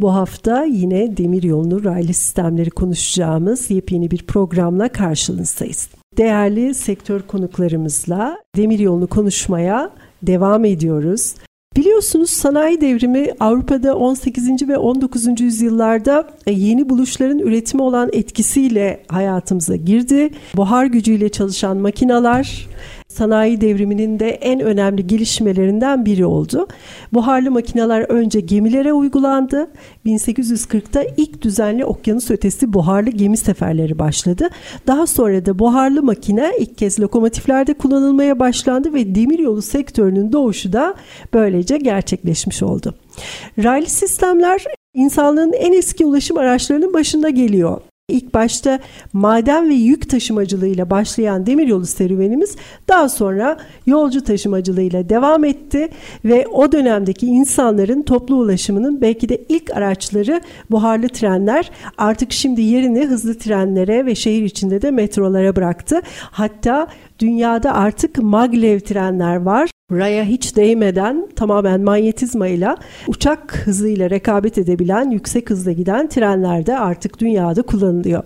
Bu hafta yine demiryolunu raylı sistemleri konuşacağımız yepyeni bir programla karşınızdayız. Değerli sektör konuklarımızla demiryolunu konuşmaya devam ediyoruz. Biliyorsunuz sanayi devrimi Avrupa'da 18. ve 19. yüzyıllarda e, yeni buluşların üretimi olan etkisiyle hayatımıza girdi. Buhar gücüyle çalışan makinalar, sanayi devriminin de en önemli gelişmelerinden biri oldu. Buharlı makineler önce gemilere uygulandı. 1840'ta ilk düzenli okyanus ötesi buharlı gemi seferleri başladı. Daha sonra da buharlı makine ilk kez lokomotiflerde kullanılmaya başlandı ve demiryolu sektörünün doğuşu da böylece gerçekleşmiş oldu. Raylı sistemler insanlığın en eski ulaşım araçlarının başında geliyor. İlk başta maden ve yük taşımacılığıyla başlayan demiryolu serüvenimiz daha sonra yolcu taşımacılığıyla devam etti ve o dönemdeki insanların toplu ulaşımının belki de ilk araçları buharlı trenler artık şimdi yerini hızlı trenlere ve şehir içinde de metrolara bıraktı. Hatta dünyada artık maglev trenler var. Raya hiç değmeden tamamen manyetizmayla uçak hızıyla rekabet edebilen yüksek hızla giden trenler de artık dünyada kullanılıyor.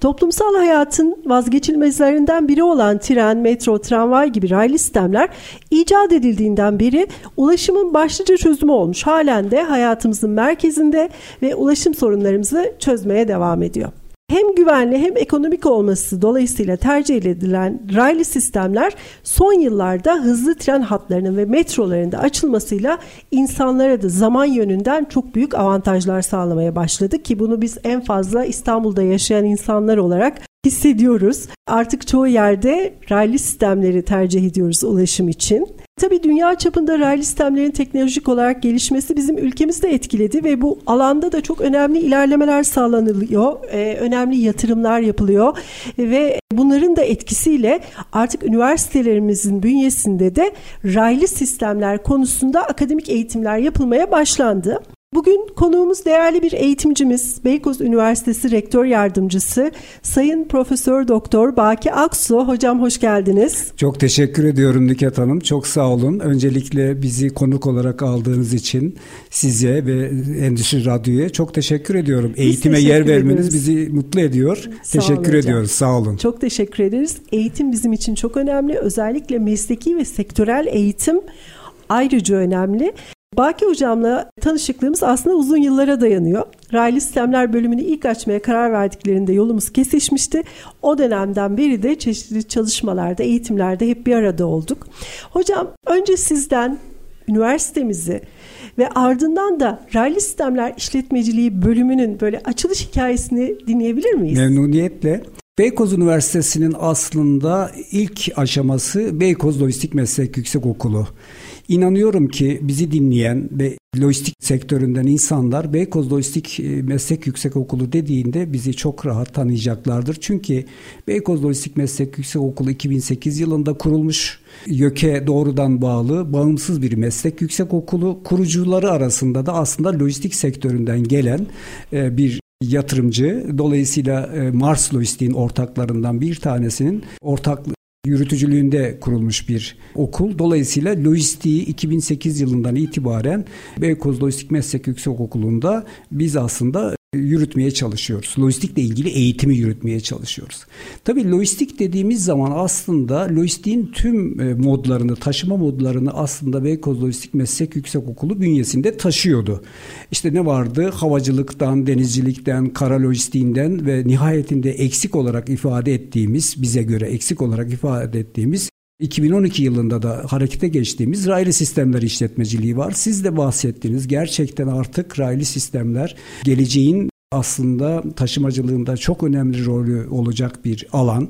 Toplumsal hayatın vazgeçilmezlerinden biri olan tren, metro, tramvay gibi raylı sistemler icat edildiğinden beri ulaşımın başlıca çözümü olmuş. Halen de hayatımızın merkezinde ve ulaşım sorunlarımızı çözmeye devam ediyor. Hem güvenli hem ekonomik olması dolayısıyla tercih edilen raylı sistemler son yıllarda hızlı tren hatlarının ve metroların da açılmasıyla insanlara da zaman yönünden çok büyük avantajlar sağlamaya başladı ki bunu biz en fazla İstanbul'da yaşayan insanlar olarak hissediyoruz. Artık çoğu yerde raylı sistemleri tercih ediyoruz ulaşım için. Tabii dünya çapında raylı sistemlerin teknolojik olarak gelişmesi bizim ülkemizde etkiledi ve bu alanda da çok önemli ilerlemeler sağlanılıyor. Ee, önemli yatırımlar yapılıyor ve bunların da etkisiyle artık üniversitelerimizin bünyesinde de raylı sistemler konusunda akademik eğitimler yapılmaya başlandı. Bugün konuğumuz değerli bir eğitimcimiz, Beykoz Üniversitesi Rektör Yardımcısı Sayın Profesör Doktor Baki Aksu. Hocam hoş geldiniz. Çok teşekkür ediyorum Nüket Hanım. Çok sağ olun. Öncelikle bizi konuk olarak aldığınız için size ve Endüstri Radyo'ya çok teşekkür ediyorum. Biz Eğitime teşekkür yer vermeniz ediyoruz. bizi mutlu ediyor. Sağ teşekkür olun ediyoruz. Sağ olun. Çok teşekkür ederiz. Eğitim bizim için çok önemli. Özellikle mesleki ve sektörel eğitim ayrıca önemli. Baki hocamla tanışıklığımız aslında uzun yıllara dayanıyor. Raylı sistemler bölümünü ilk açmaya karar verdiklerinde yolumuz kesişmişti. O dönemden beri de çeşitli çalışmalarda, eğitimlerde hep bir arada olduk. Hocam önce sizden üniversitemizi ve ardından da raylı sistemler işletmeciliği bölümünün böyle açılış hikayesini dinleyebilir miyiz? Memnuniyetle. Beykoz Üniversitesi'nin aslında ilk aşaması Beykoz Lojistik Meslek Yüksekokulu. İnanıyorum ki bizi dinleyen ve lojistik sektöründen insanlar Beykoz Lojistik e, Meslek Yüksekokulu dediğinde bizi çok rahat tanıyacaklardır. Çünkü Beykoz Lojistik Meslek Yüksekokulu 2008 yılında kurulmuş. YÖK'e doğrudan bağlı bağımsız bir meslek yüksekokulu kurucuları arasında da aslında lojistik sektöründen gelen e, bir yatırımcı. Dolayısıyla e, Mars Lojistik'in ortaklarından bir tanesinin ortak yürütücülüğünde kurulmuş bir okul. Dolayısıyla lojistiği 2008 yılından itibaren Beykoz Lojistik Meslek Yüksekokulu'nda biz aslında yürütmeye çalışıyoruz. Lojistikle ilgili eğitimi yürütmeye çalışıyoruz. Tabii lojistik dediğimiz zaman aslında lojistiğin tüm e, modlarını, taşıma modlarını aslında Beykoz Lojistik Meslek Yüksekokulu bünyesinde taşıyordu. İşte ne vardı? Havacılıktan, denizcilikten, kara lojistiğinden ve nihayetinde eksik olarak ifade ettiğimiz, bize göre eksik olarak ifade ettiğimiz 2012 yılında da harekete geçtiğimiz raylı sistemler işletmeciliği var. Siz de bahsettiniz. Gerçekten artık raylı sistemler geleceğin aslında taşımacılığında çok önemli rolü olacak bir alan.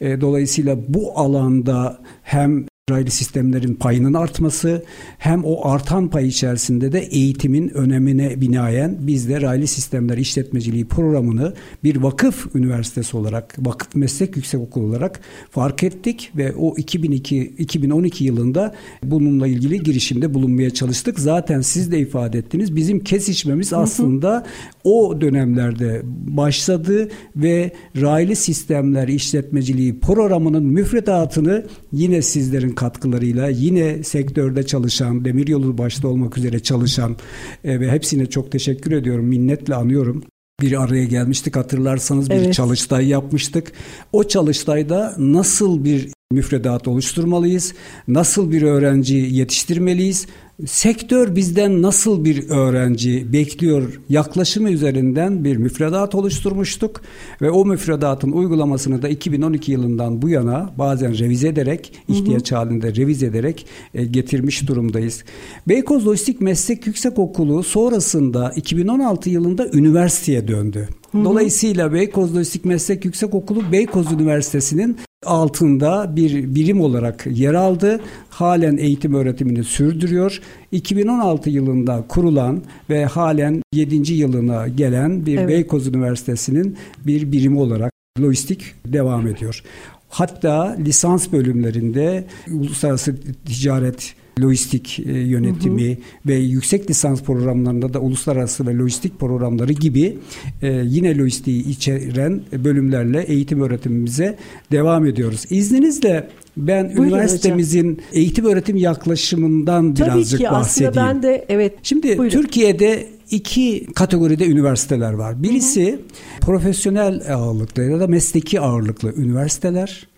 E, dolayısıyla bu alanda hem raylı sistemlerin payının artması hem o artan pay içerisinde de eğitimin önemine binaen biz de raylı sistemler işletmeciliği programını bir vakıf üniversitesi olarak vakıf meslek yüksekokulu olarak fark ettik ve o 2002 2012 yılında bununla ilgili girişimde bulunmaya çalıştık. Zaten siz de ifade ettiniz. Bizim kesişmemiz aslında o dönemlerde başladı ve raylı sistemler işletmeciliği programının müfredatını yine sizlerin katkılarıyla yine sektörde çalışan, demiryolu başta olmak üzere çalışan e, ve hepsine çok teşekkür ediyorum. Minnetle anıyorum bir araya gelmiştik hatırlarsanız bir evet. çalıştay yapmıştık. O çalıştayda nasıl bir müfredat oluşturmalıyız? Nasıl bir öğrenci yetiştirmeliyiz? Sektör bizden nasıl bir öğrenci bekliyor yaklaşımı üzerinden bir müfredat oluşturmuştuk ve o müfredatın uygulamasını da 2012 yılından bu yana bazen revize ederek ihtiyaç hı hı. halinde revize ederek e, getirmiş durumdayız. Beykoz Lojistik Meslek Yüksekokulu sonrasında 2016 yılında üniversiteye döndü. Dolayısıyla Beykoz Lojistik Meslek Yüksekokulu Beykoz Üniversitesi'nin altında bir birim olarak yer aldı. Halen eğitim öğretimini sürdürüyor. 2016 yılında kurulan ve halen 7. yılına gelen bir evet. Beykoz Üniversitesi'nin bir birimi olarak lojistik devam ediyor. Hatta lisans bölümlerinde uluslararası ticaret lojistik e, yönetimi hı hı. ve yüksek lisans programlarında da uluslararası ve lojistik programları gibi e, yine lojistiği içeren bölümlerle eğitim öğretimimize devam ediyoruz. İzninizle ben Buyurun üniversitemizin hocam. eğitim öğretim yaklaşımından Tabii birazcık ki, bahsedeyim. Aslında ben de evet. Şimdi Buyurun. Türkiye'de iki kategoride üniversiteler var. Birisi hı hı. profesyonel ağırlıklı ya da mesleki ağırlıklı üniversiteler.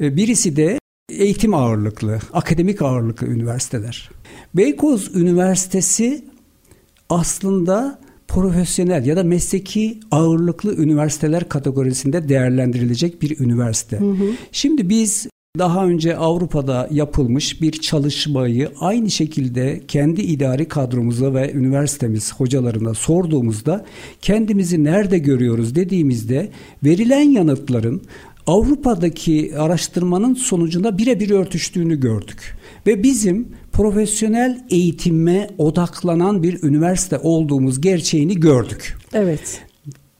E, birisi de eğitim ağırlıklı, akademik ağırlıklı üniversiteler. Beykoz Üniversitesi aslında profesyonel ya da mesleki ağırlıklı üniversiteler kategorisinde değerlendirilecek bir üniversite. Hı hı. Şimdi biz daha önce Avrupa'da yapılmış bir çalışmayı aynı şekilde kendi idari kadromuza ve üniversitemiz hocalarına sorduğumuzda kendimizi nerede görüyoruz dediğimizde verilen yanıtların Avrupa'daki araştırmanın sonucunda birebir örtüştüğünü gördük. Ve bizim profesyonel eğitime odaklanan bir üniversite olduğumuz gerçeğini gördük. Evet.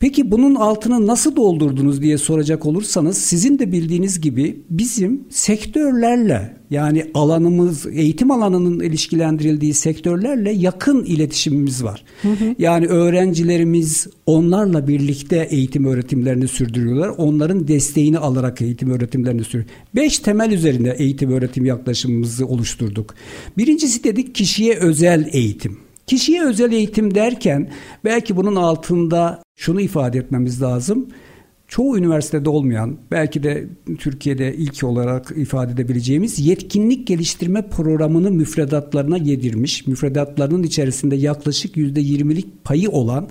Peki bunun altını nasıl doldurdunuz diye soracak olursanız sizin de bildiğiniz gibi bizim sektörlerle yani alanımız eğitim alanının ilişkilendirildiği sektörlerle yakın iletişimimiz var. Hı hı. Yani öğrencilerimiz onlarla birlikte eğitim öğretimlerini sürdürüyorlar. Onların desteğini alarak eğitim öğretimlerini sürdürüyor. Beş temel üzerinde eğitim öğretim yaklaşımımızı oluşturduk. Birincisi dedik kişiye özel eğitim. Kişiye özel eğitim derken belki bunun altında şunu ifade etmemiz lazım. Çoğu üniversitede olmayan, belki de Türkiye'de ilk olarak ifade edebileceğimiz yetkinlik geliştirme programını müfredatlarına yedirmiş, müfredatlarının içerisinde yaklaşık %20'lik payı olan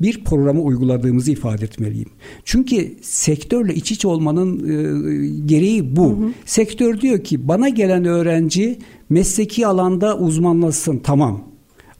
bir programı uyguladığımızı ifade etmeliyim. Çünkü sektörle iç içe olmanın e, gereği bu. Hı hı. Sektör diyor ki bana gelen öğrenci mesleki alanda uzmanlaşsın tamam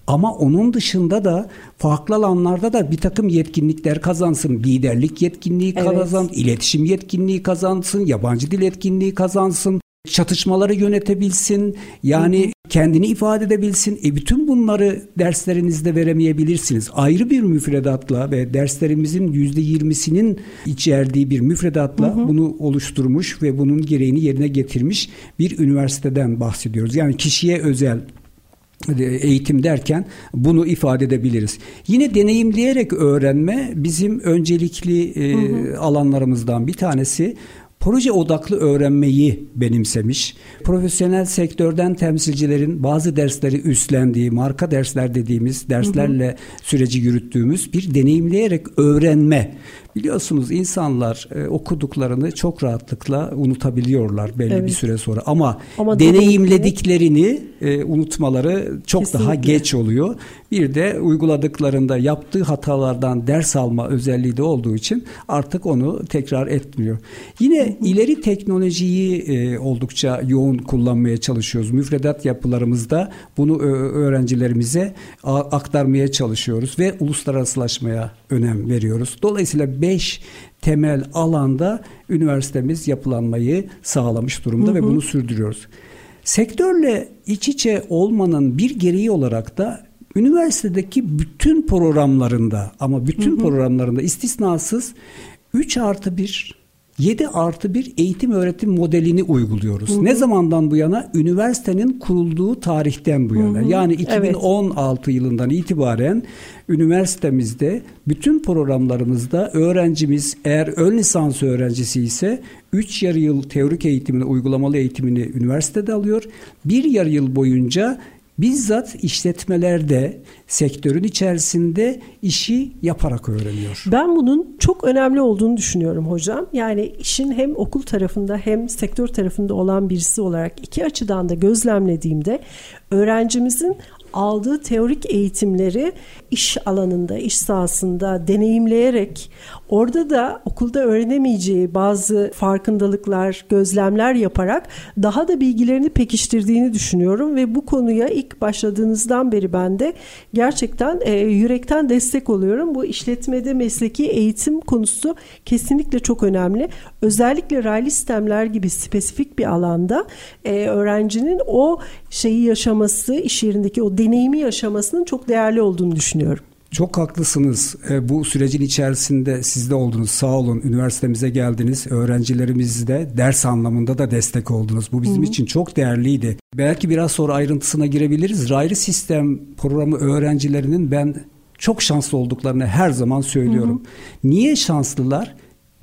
ama onun dışında da farklı alanlarda da bir takım yetkinlikler kazansın. Liderlik yetkinliği evet. kazansın, iletişim yetkinliği kazansın, yabancı dil yetkinliği kazansın, çatışmaları yönetebilsin, yani Hı-hı. kendini ifade edebilsin. E bütün bunları derslerinizde veremeyebilirsiniz. Ayrı bir müfredatla ve derslerimizin yüzde yirmisinin içerdiği bir müfredatla Hı-hı. bunu oluşturmuş ve bunun gereğini yerine getirmiş bir üniversiteden bahsediyoruz. Yani kişiye özel eğitim derken bunu ifade edebiliriz. Yine deneyimleyerek öğrenme bizim öncelikli e, hı hı. alanlarımızdan bir tanesi proje odaklı öğrenmeyi benimsemiş. Profesyonel sektörden temsilcilerin bazı dersleri üstlendiği, marka dersler dediğimiz derslerle hı hı. süreci yürüttüğümüz bir deneyimleyerek öğrenme Biliyorsunuz insanlar e, okuduklarını çok rahatlıkla unutabiliyorlar belli evet. bir süre sonra ama, ama deneyimlediklerini e, unutmaları çok Kesinlikle. daha geç oluyor. Bir de uyguladıklarında yaptığı hatalardan ders alma özelliği de olduğu için artık onu tekrar etmiyor. Yine hı hı. ileri teknolojiyi e, oldukça yoğun kullanmaya çalışıyoruz. Müfredat yapılarımızda bunu öğrencilerimize aktarmaya çalışıyoruz ve uluslararasılaşmaya önem veriyoruz. Dolayısıyla 5 temel alanda üniversitemiz yapılanmayı sağlamış durumda hı hı. ve bunu sürdürüyoruz. Sektörle iç içe olmanın bir gereği olarak da üniversitedeki bütün programlarında ama bütün hı hı. programlarında istisnasız 3 artı 1 7 artı bir eğitim öğretim modelini uyguluyoruz. Hı hı. Ne zamandan bu yana? Üniversitenin kurulduğu tarihten bu yana. Hı hı. Yani 2016 evet. yılından itibaren üniversitemizde bütün programlarımızda öğrencimiz eğer ön lisans öğrencisi ise 3 yarı yıl teorik eğitimini, uygulamalı eğitimini üniversitede alıyor. Bir yarı yıl boyunca bizzat işletmelerde sektörün içerisinde işi yaparak öğreniyor. Ben bunun çok önemli olduğunu düşünüyorum hocam. Yani işin hem okul tarafında hem sektör tarafında olan birisi olarak iki açıdan da gözlemlediğimde öğrencimizin aldığı teorik eğitimleri iş alanında, iş sahasında deneyimleyerek orada da okulda öğrenemeyeceği bazı farkındalıklar, gözlemler yaparak daha da bilgilerini pekiştirdiğini düşünüyorum ve bu konuya ilk başladığınızdan beri ben de gerçekten e, yürekten destek oluyorum. Bu işletmede mesleki eğitim konusu kesinlikle çok önemli. Özellikle raylı sistemler gibi spesifik bir alanda e, öğrencinin o şeyi yaşaması, iş yerindeki o deneyimi yaşamasının çok değerli olduğunu düşünüyorum. Çok haklısınız. E, bu sürecin içerisinde siz de oldunuz. Sağ olun. Üniversitemize geldiniz. Öğrencilerimiz de ders anlamında da destek oldunuz. Bu bizim Hı-hı. için çok değerliydi. Belki biraz sonra ayrıntısına girebiliriz. Raylı sistem programı öğrencilerinin ben çok şanslı olduklarını her zaman söylüyorum. Hı-hı. Niye şanslılar?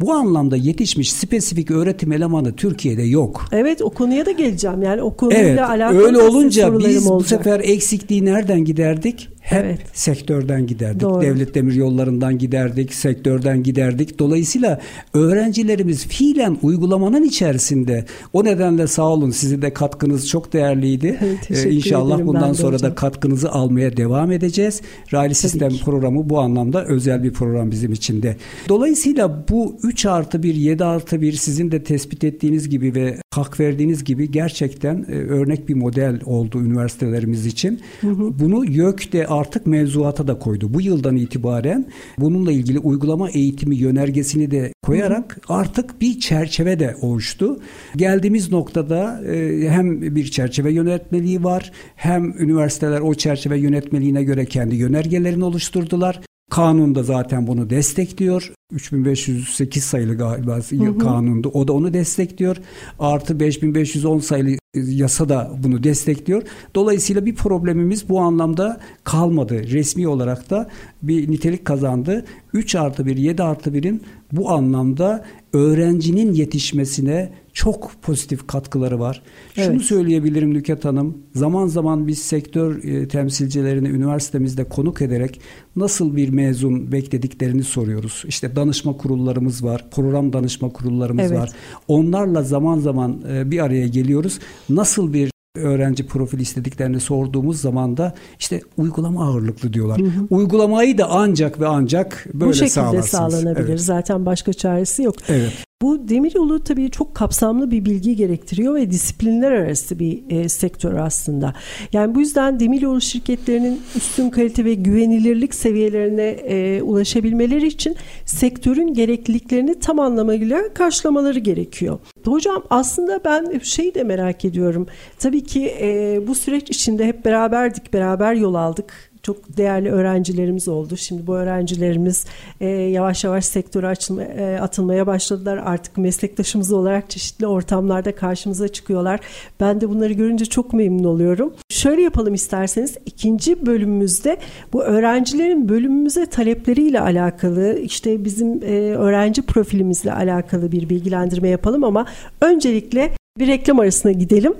Bu anlamda yetişmiş spesifik öğretim elemanı Türkiye'de yok. Evet o konuya da geleceğim. Yani o konuyla evet, alakalı öyle olunca biz olacak. bu sefer eksikliği nereden giderdik? Hep evet. sektörden giderdik. Doğru. Devlet demir yollarından giderdik, sektörden giderdik. Dolayısıyla öğrencilerimiz fiilen uygulamanın içerisinde. O nedenle sağ olun sizin de katkınız çok değerliydi. ee, inşallah bundan sonra hocam. da katkınızı almaya devam edeceğiz. Raylı Sistem ki. programı bu anlamda özel bir program bizim için de. Dolayısıyla bu 3 artı 1, 7 artı 1 sizin de tespit ettiğiniz gibi ve hak verdiğiniz gibi gerçekten e, örnek bir model oldu üniversitelerimiz için. Hı hı. Bunu YÖK'te artık mevzuata da koydu. Bu yıldan itibaren bununla ilgili uygulama eğitimi yönergesini de koyarak artık bir çerçeve de oluştu. Geldiğimiz noktada e, hem bir çerçeve yönetmeliği var hem üniversiteler o çerçeve yönetmeliğine göre kendi yönergelerini oluşturdular. Kanun da zaten bunu destekliyor. 3508 sayılı galiba hı hı. kanunda o da onu destekliyor. Artı 5510 sayılı yasa da bunu destekliyor. Dolayısıyla bir problemimiz bu anlamda kalmadı. Resmi olarak da bir nitelik kazandı. 3 artı 1, 7 artı 1'in bu anlamda öğrencinin yetişmesine çok pozitif katkıları var. Evet. Şunu söyleyebilirim Nüket Hanım. Zaman zaman biz sektör e, temsilcilerini üniversitemizde konuk ederek nasıl bir mezun beklediklerini soruyoruz. İşte danışma kurullarımız var, program danışma kurullarımız evet. var. Onlarla zaman zaman e, bir araya geliyoruz. Nasıl bir öğrenci profil istediklerini sorduğumuz zaman da işte uygulama ağırlıklı diyorlar. Hı hı. Uygulamayı da ancak ve ancak böyle Bu şekilde sağlarsınız. sağlanabilir. Evet. Zaten başka çaresi yok. Evet. Bu demiryolu tabii çok kapsamlı bir bilgi gerektiriyor ve disiplinler arası bir e, sektör aslında. Yani bu yüzden demiryolu şirketlerinin üstün kalite ve güvenilirlik seviyelerine e, ulaşabilmeleri için sektörün gerekliliklerini tam anlamıyla karşılamaları gerekiyor. Hocam aslında ben şeyi de merak ediyorum. Tabii ki e, bu süreç içinde hep beraberdik, beraber yol aldık çok değerli öğrencilerimiz oldu. Şimdi bu öğrencilerimiz e, yavaş yavaş sektöre açılma, e, atılmaya başladılar. Artık meslektaşımız olarak çeşitli ortamlarda karşımıza çıkıyorlar. Ben de bunları görünce çok memnun oluyorum. Şöyle yapalım isterseniz ikinci bölümümüzde bu öğrencilerin bölümümüze talepleriyle alakalı işte bizim e, öğrenci profilimizle alakalı bir bilgilendirme yapalım ama öncelikle bir reklam arasına gidelim.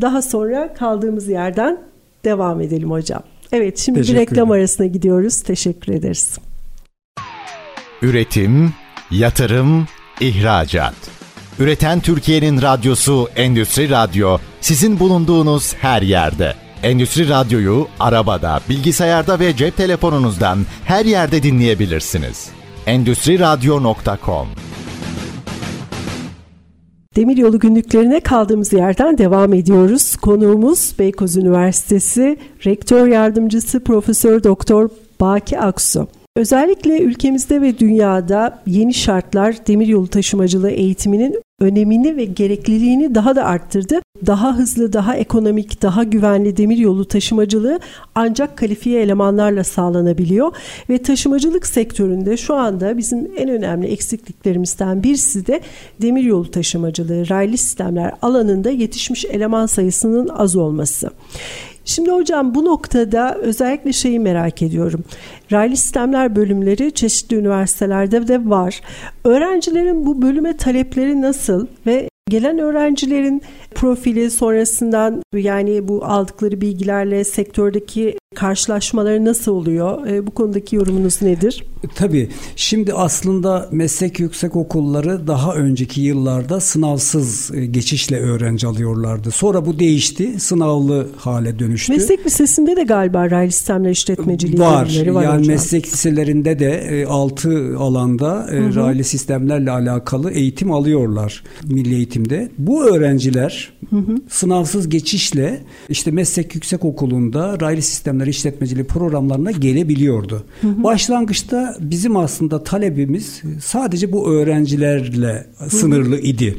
Daha sonra kaldığımız yerden devam edelim hocam. Evet şimdi bir reklam arasına gidiyoruz. Teşekkür ederiz. Üretim, yatırım, ihracat. Üreten Türkiye'nin radyosu Endüstri Radyo sizin bulunduğunuz her yerde. Endüstri Radyo'yu arabada, bilgisayarda ve cep telefonunuzdan her yerde dinleyebilirsiniz. Endüstri Radyo.com Demiryolu günlüklerine kaldığımız yerden devam ediyoruz. Konuğumuz Beykoz Üniversitesi Rektör Yardımcısı Profesör Doktor Baki Aksu. Özellikle ülkemizde ve dünyada yeni şartlar demiryolu taşımacılığı eğitiminin önemini ve gerekliliğini daha da arttırdı. Daha hızlı, daha ekonomik, daha güvenli demiryolu taşımacılığı ancak kalifiye elemanlarla sağlanabiliyor ve taşımacılık sektöründe şu anda bizim en önemli eksikliklerimizden birisi de demiryolu taşımacılığı, raylı sistemler alanında yetişmiş eleman sayısının az olması. Şimdi hocam bu noktada özellikle şeyi merak ediyorum. Raylı sistemler bölümleri çeşitli üniversitelerde de var. Öğrencilerin bu bölüme talepleri nasıl ve gelen öğrencilerin profili sonrasından yani bu aldıkları bilgilerle sektördeki karşılaşmaları nasıl oluyor? E, bu konudaki yorumunuz nedir? Tabii. Şimdi aslında meslek yüksek okulları daha önceki yıllarda sınavsız e, geçişle öğrenci alıyorlardı. Sonra bu değişti. Sınavlı hale dönüştü. Meslek lisesinde de galiba raylı sistemler işletmeciliği var. var yani hocam. meslek liselerinde de 6 e, alanda e, hı hı. raylı sistemlerle alakalı eğitim alıyorlar milli eğitimde. Bu öğrenciler hı hı. sınavsız geçişle işte meslek yüksek okulunda raylı sistemler işletmeciliği programlarına gelebiliyordu. Hı hı. Başlangıçta bizim aslında talebimiz sadece bu öğrencilerle sınırlı idi.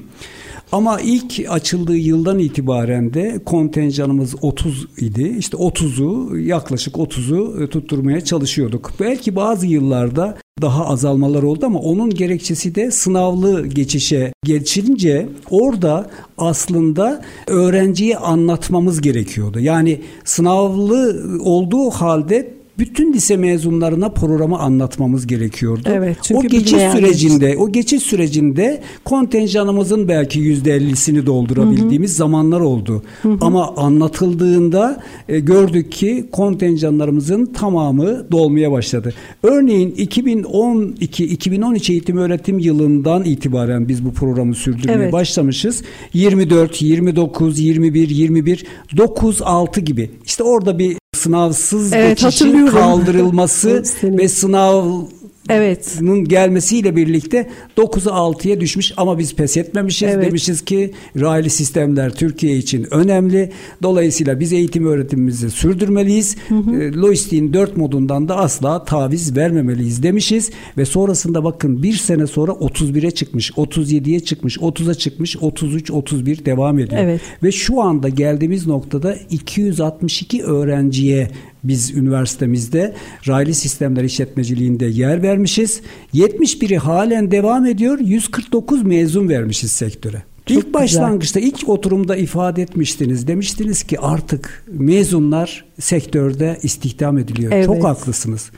Ama ilk açıldığı yıldan itibaren de kontenjanımız 30 idi. İşte 30'u yaklaşık 30'u tutturmaya çalışıyorduk. Belki bazı yıllarda daha azalmalar oldu ama onun gerekçesi de sınavlı geçişe geçince orada aslında öğrenciye anlatmamız gerekiyordu. Yani sınavlı olduğu halde bütün lise mezunlarına programı anlatmamız gerekiyordu. Evet, çünkü o geçiş sürecinde, o geçiş sürecinde kontenjanımızın belki yüzde ellisini doldurabildiğimiz hı hı. zamanlar oldu. Hı hı. Ama anlatıldığında e, gördük ki kontenjanlarımızın tamamı dolmaya başladı. Örneğin 2012-2013 eğitim öğretim yılından itibaren biz bu programı sürdürmeye evet. başlamışız. 24, 29, 21, 21, 9, 6 gibi. İşte orada bir sınavsız evet, geçişin kaldırılması ve sınav Evet. Bunun gelmesiyle birlikte 9'a 6'ya düşmüş ama biz pes etmemişiz. Evet. Demişiz ki raylı sistemler Türkiye için önemli. Dolayısıyla biz eğitim öğretimimizi sürdürmeliyiz. Hı hı. E, Loistiğin 4 modundan da asla taviz vermemeliyiz demişiz. Ve sonrasında bakın bir sene sonra 31'e çıkmış, 37'ye çıkmış, 30'a çıkmış, 33, 31 devam ediyor. Evet. Ve şu anda geldiğimiz noktada 262 öğrenciye biz üniversitemizde raylı sistemler işletmeciliğinde yer vermişiz. 71'i halen devam ediyor. 149 mezun vermişiz sektöre. Çok ilk başlangıçta güzel. ilk oturumda ifade etmiştiniz. Demiştiniz ki artık mezunlar sektörde istihdam ediliyor. Evet. Çok haklısınız.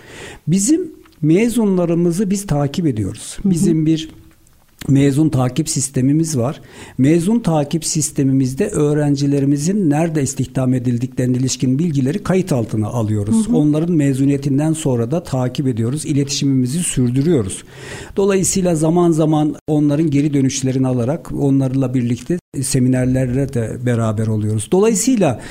Bizim mezunlarımızı biz takip ediyoruz. Bizim bir mezun takip sistemimiz var. Mezun takip sistemimizde öğrencilerimizin nerede istihdam edildiklerine ilişkin bilgileri kayıt altına alıyoruz. Hı hı. Onların mezuniyetinden sonra da takip ediyoruz. İletişimimizi sürdürüyoruz. Dolayısıyla zaman zaman onların geri dönüşlerini alarak onlarla birlikte seminerlerde de beraber oluyoruz. Dolayısıyla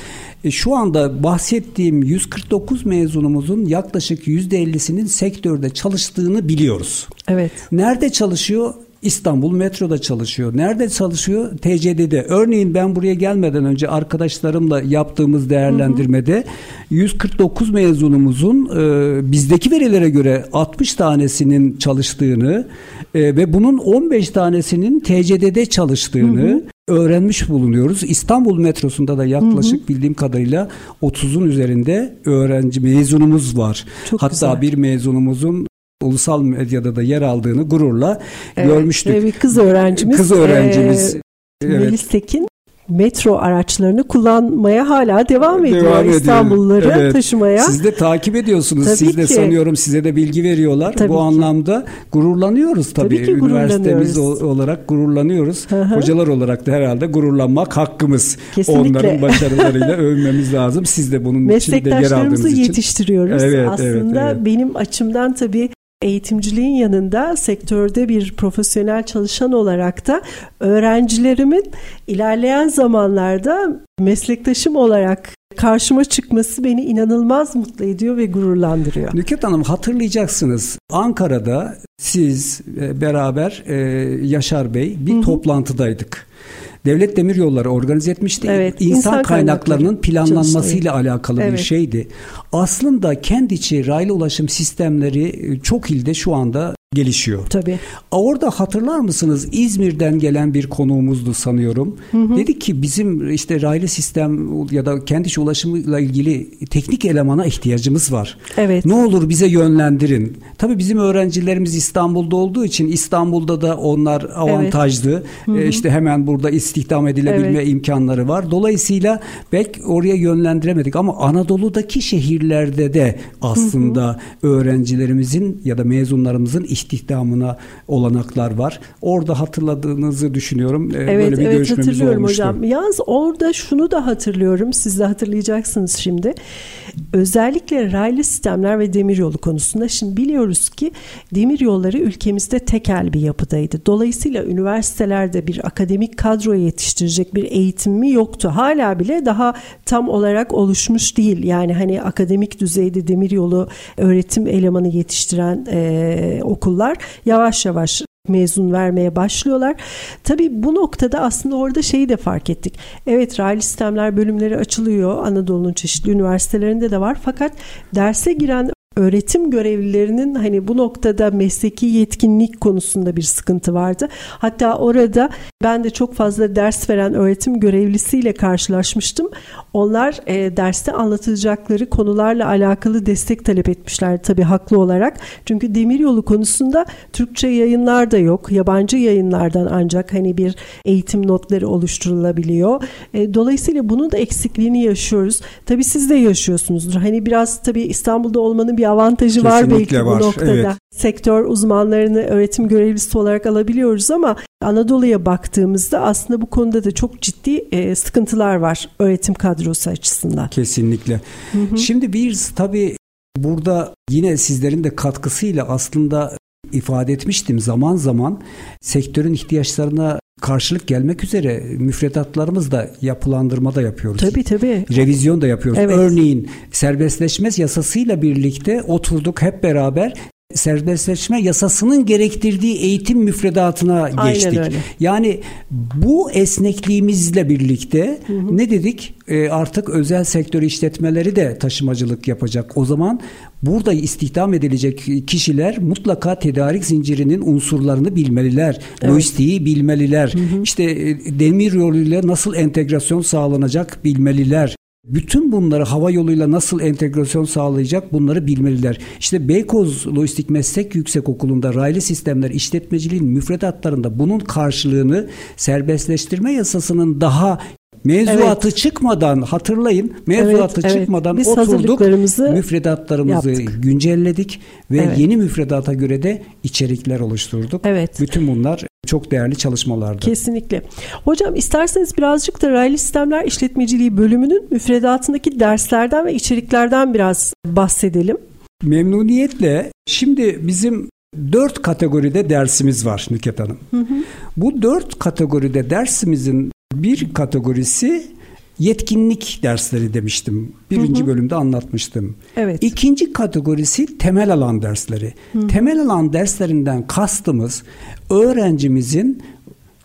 e, şu anda bahsettiğim 149 mezunumuzun yaklaşık %50'sinin sektörde çalıştığını biliyoruz. Evet. Nerede çalışıyor? İstanbul metroda çalışıyor. Nerede çalışıyor? TCD'de. Örneğin ben buraya gelmeden önce arkadaşlarımla yaptığımız değerlendirmede hı hı. 149 mezunumuzun e, bizdeki verilere göre 60 tanesinin çalıştığını e, ve bunun 15 tanesinin TCD'de çalıştığını hı hı öğrenmiş bulunuyoruz. İstanbul metrosunda da yaklaşık hı hı. bildiğim kadarıyla 30'un üzerinde öğrenci mezunumuz var. Çok Hatta güzel. bir mezunumuzun ulusal medyada da yer aldığını gururla evet, görmüştük. Bir kız öğrencimiz. Kız öğrencimiz. E, evet. Melis Tekin metro araçlarını kullanmaya hala devam ediyor devam İstanbulluları evet. taşımaya. Siz de takip ediyorsunuz. Tabii Siz de ki. sanıyorum size de bilgi veriyorlar. Tabii Bu ki. anlamda gururlanıyoruz tabii. tabii ki Üniversitemiz olarak gururlanıyoruz. Hocalar olarak da herhalde gururlanmak hakkımız. Kesinlikle. Onların başarılarıyla övmemiz lazım. Siz de bunun içinde yer aldığınız için. yetiştiriyoruz. Evet, Aslında evet, evet. benim açımdan tabii eğitimciliğin yanında sektörde bir profesyonel çalışan olarak da öğrencilerimin ilerleyen zamanlarda meslektaşım olarak karşıma çıkması beni inanılmaz mutlu ediyor ve gururlandırıyor. Nüket Hanım hatırlayacaksınız Ankara'da siz e, beraber e, Yaşar Bey bir hı hı. toplantıdaydık. Devlet Demir Yolları organize etmişti. Evet, İnsan, insan kaynaklarının kaynakları planlanmasıyla alakalı Evet. bir şeydi. Aslında kendi içi raylı ulaşım sistemleri e, çok ilde şu anda gelişiyor. Tabii. Orada hatırlar mısınız İzmir'den gelen bir konuğumuzdu sanıyorum. Dedi ki bizim işte raylı sistem ya da kendi içi ulaşımıyla ilgili teknik elemana ihtiyacımız var. Evet. Ne olur bize yönlendirin. Tabii bizim öğrencilerimiz İstanbul'da olduğu için İstanbul'da da onlar avantajlı. Ee, işte hemen burada istihdam edilebilme Evet. imkanları var. Dolayısıyla belki oraya yönlendiremedik ama Anadolu'daki şehirlerde de aslında öğrencilerimizin ya da mezunlarımızın istihdamına olanaklar var. Orada hatırladığınızı düşünüyorum. Ee, Evet, Böyle bir evet görüşmemiz hatırlıyorum olmuştu. hocam. Yalnız orada şunu da hatırlıyorum. Siz de hatırlayacaksınız şimdi. Özellikle raylı sistemler ve demiryolu konusunda şimdi biliyoruz ki demiryolları ülkemizde tekel bir yapıdaydı. Dolayısıyla üniversitelerde bir akademik kadro yetiştirecek bir eğitimi yoktu. Hala bile daha tam olarak oluşmuş değil. Yani hani akademik düzeyde demiryolu öğretim elemanı yetiştiren e, okullar yavaş yavaş mezun vermeye başlıyorlar. Tabii bu noktada aslında orada şeyi de fark ettik. Evet raylı sistemler bölümleri açılıyor. Anadolu'nun çeşitli üniversitelerinde de var. Fakat derse giren öğretim görevlilerinin hani bu noktada mesleki yetkinlik konusunda bir sıkıntı vardı. Hatta orada ben de çok fazla ders veren öğretim görevlisiyle karşılaşmıştım. Onlar e, derste anlatılacakları konularla alakalı destek talep etmişler tabii haklı olarak. Çünkü demiryolu konusunda Türkçe yayınlar da yok. Yabancı yayınlardan ancak hani bir eğitim notları oluşturulabiliyor. E, dolayısıyla bunun da eksikliğini yaşıyoruz. Tabii siz de yaşıyorsunuzdur. Hani biraz tabii İstanbul'da olmanın bir avantajı var Kesinlikle belki var, bu noktada. evet. Sektör uzmanlarını öğretim görevlisi olarak alabiliyoruz ama Anadolu'ya baktığımızda aslında bu konuda da çok ciddi e, sıkıntılar var öğretim kadrosu açısından. Kesinlikle. Şimdi bir tabii burada yine sizlerin de katkısıyla aslında ifade etmiştim zaman zaman sektörün ihtiyaçlarına karşılık gelmek üzere müfredatlarımız da yapılandırma da yapıyoruz. Tabii tabii. Revizyon da yapıyoruz. Evet. Örneğin serbestleşme yasasıyla birlikte oturduk hep beraber serbestleşme yasasının gerektirdiği eğitim müfredatına Aynen geçtik. öyle. Yani bu esnekliğimizle birlikte ne dedik? E, artık özel sektör işletmeleri de taşımacılık yapacak. O zaman burada istihdam edilecek kişiler mutlaka tedarik zincirinin unsurlarını bilmeliler. Lojistiği bilmeliler. İşte e, demir yoluyla nasıl entegrasyon sağlanacak bilmeliler. Bütün bunları hava yoluyla nasıl entegrasyon sağlayacak bunları bilmeliler. İşte Beykoz Lojistik Meslek Yüksekokulu'nda raylı sistemler işletmeciliğin müfredatlarında bunun karşılığını serbestleştirme yasasının daha mevzuatı çıkmadan hatırlayın mevzuatı Evet, evet. çıkmadan Biz oturduk müfredatlarımızı yaptık. güncelledik ve Evet. yeni müfredata göre de içerikler oluşturduk. Evet. Bütün bunlar çok değerli çalışmalardı. Kesinlikle. Hocam isterseniz birazcık da raylı sistemler işletmeciliği bölümünün müfredatındaki derslerden ve içeriklerden biraz bahsedelim. Memnuniyetle. Şimdi bizim dört kategoride dersimiz var Nüket Hanım. Bu dört kategoride dersimizin bir kategorisi yetkinlik dersleri demiştim. Birinci bölümde anlatmıştım. Evet. İkinci kategorisi temel alan dersleri. Temel alan derslerinden kastımız öğrencimizin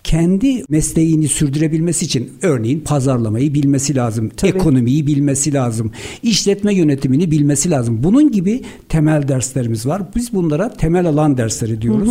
kendi mesleğini sürdürebilmesi için örneğin pazarlamayı bilmesi lazım, Tabii. ekonomiyi bilmesi lazım, işletme yönetimini bilmesi lazım. Bunun gibi temel derslerimiz var. Biz bunlara temel alan dersleri diyoruz.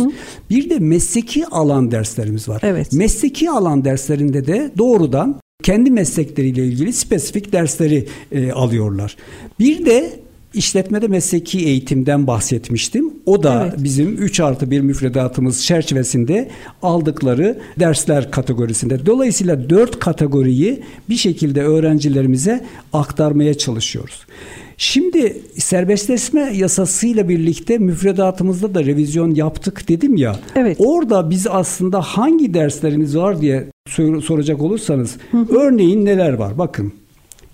Bir de mesleki alan derslerimiz var. Evet. Mesleki alan derslerinde de doğrudan kendi meslekleriyle ilgili spesifik dersleri e, alıyorlar. Bir de işletmede mesleki eğitimden bahsetmiştim. O da Evet. bizim 3 artı 1 müfredatımız çerçevesinde aldıkları dersler kategorisinde. Dolayısıyla 4 kategoriyi bir şekilde öğrencilerimize aktarmaya çalışıyoruz. Şimdi serbestleşme yasasıyla birlikte müfredatımızda da revizyon yaptık dedim ya. Evet. Orada biz aslında hangi derslerimiz var diye sor- soracak olursanız örneğin neler var? Bakın